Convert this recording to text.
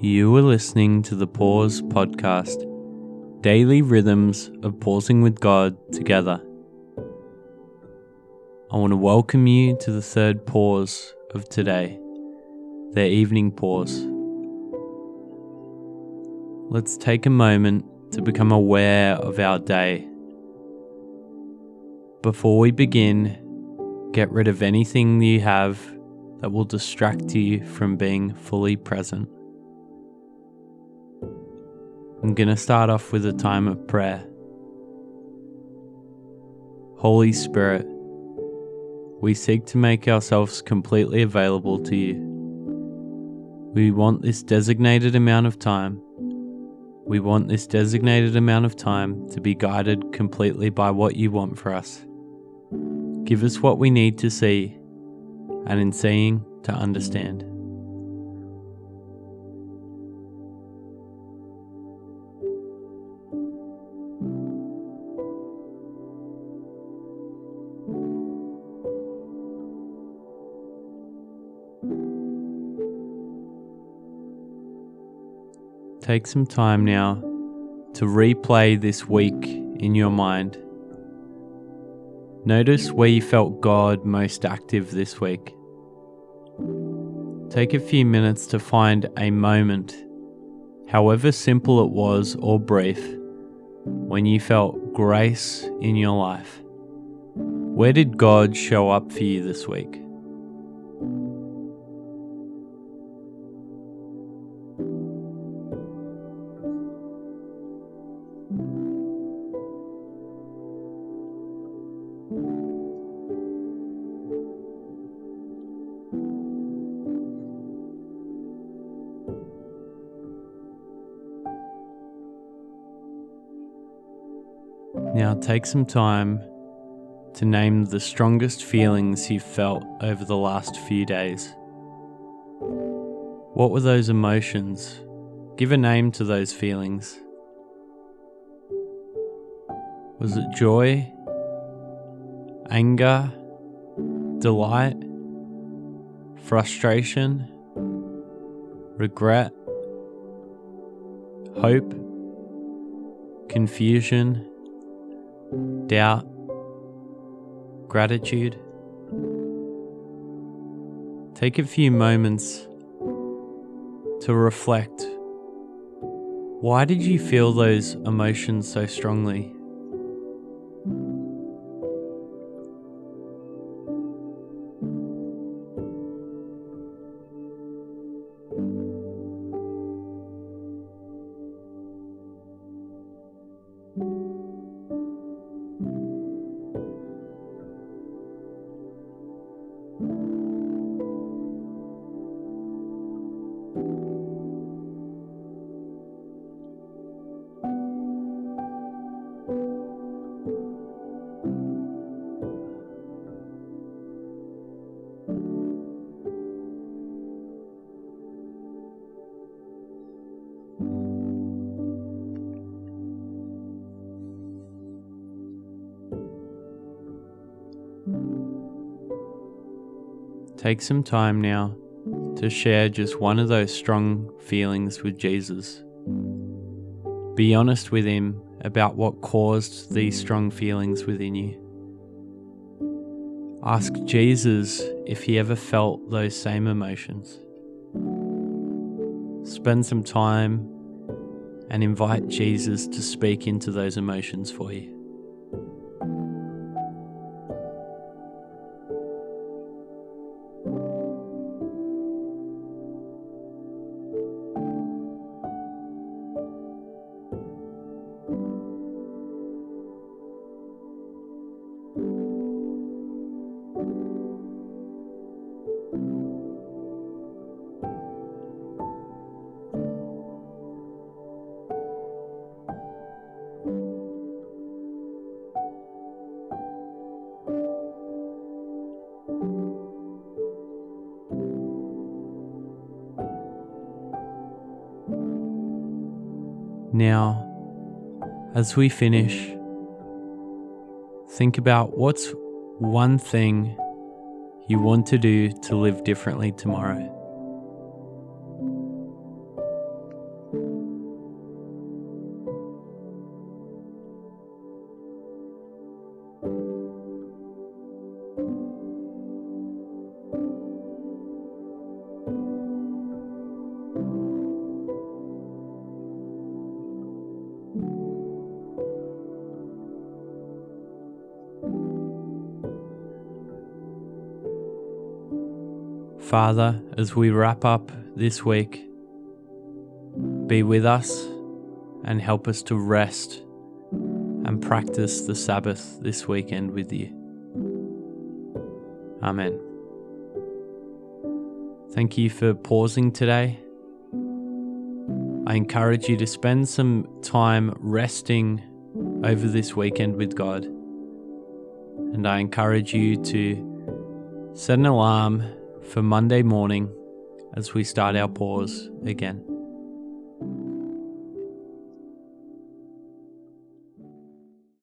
You are listening to the Pause Podcast, daily rhythms of pausing with God together. I want to welcome you to the third pause of today, their evening pause. Let's take a moment to become aware of our day. Before we begin, get rid of anything you have that will distract you from being fully present. I'm going to start off with a time of prayer. Holy Spirit, we seek to make ourselves completely available to you. We want this designated amount of time. We want this designated amount of time to be guided completely by what you want for us. Give us what we need to see, and in seeing, to understand. Take some time now to replay this week in your mind. Notice where you felt God most active this week. Take a few minutes to find a moment, however simple it was or brief, when you felt grace in your life. Where did God show up for you this week? Now take some time to name the strongest feelings you felt over the last few days. What were those emotions? Give a name to those feelings. Was it joy, anger, delight, frustration, regret, hope, confusion? Doubt, gratitude. Take a few moments to reflect. Why did you feel those emotions so strongly? Take some time now to share just one of those strong feelings with Jesus. Be honest with Him about what caused these strong feelings within you. Ask Jesus if He ever felt those same emotions. Spend some time and invite Jesus to speak into those emotions for you. Now, as we finish, think about what's one thing you want to do to live differently tomorrow. Father, as we wrap up this week, be with us and help us to rest and practice the Sabbath this weekend with you. Amen. Thank you for pausing today. I encourage you to spend some time resting over this weekend with God. And I encourage you to set an alarm for Monday morning as we start our pause again.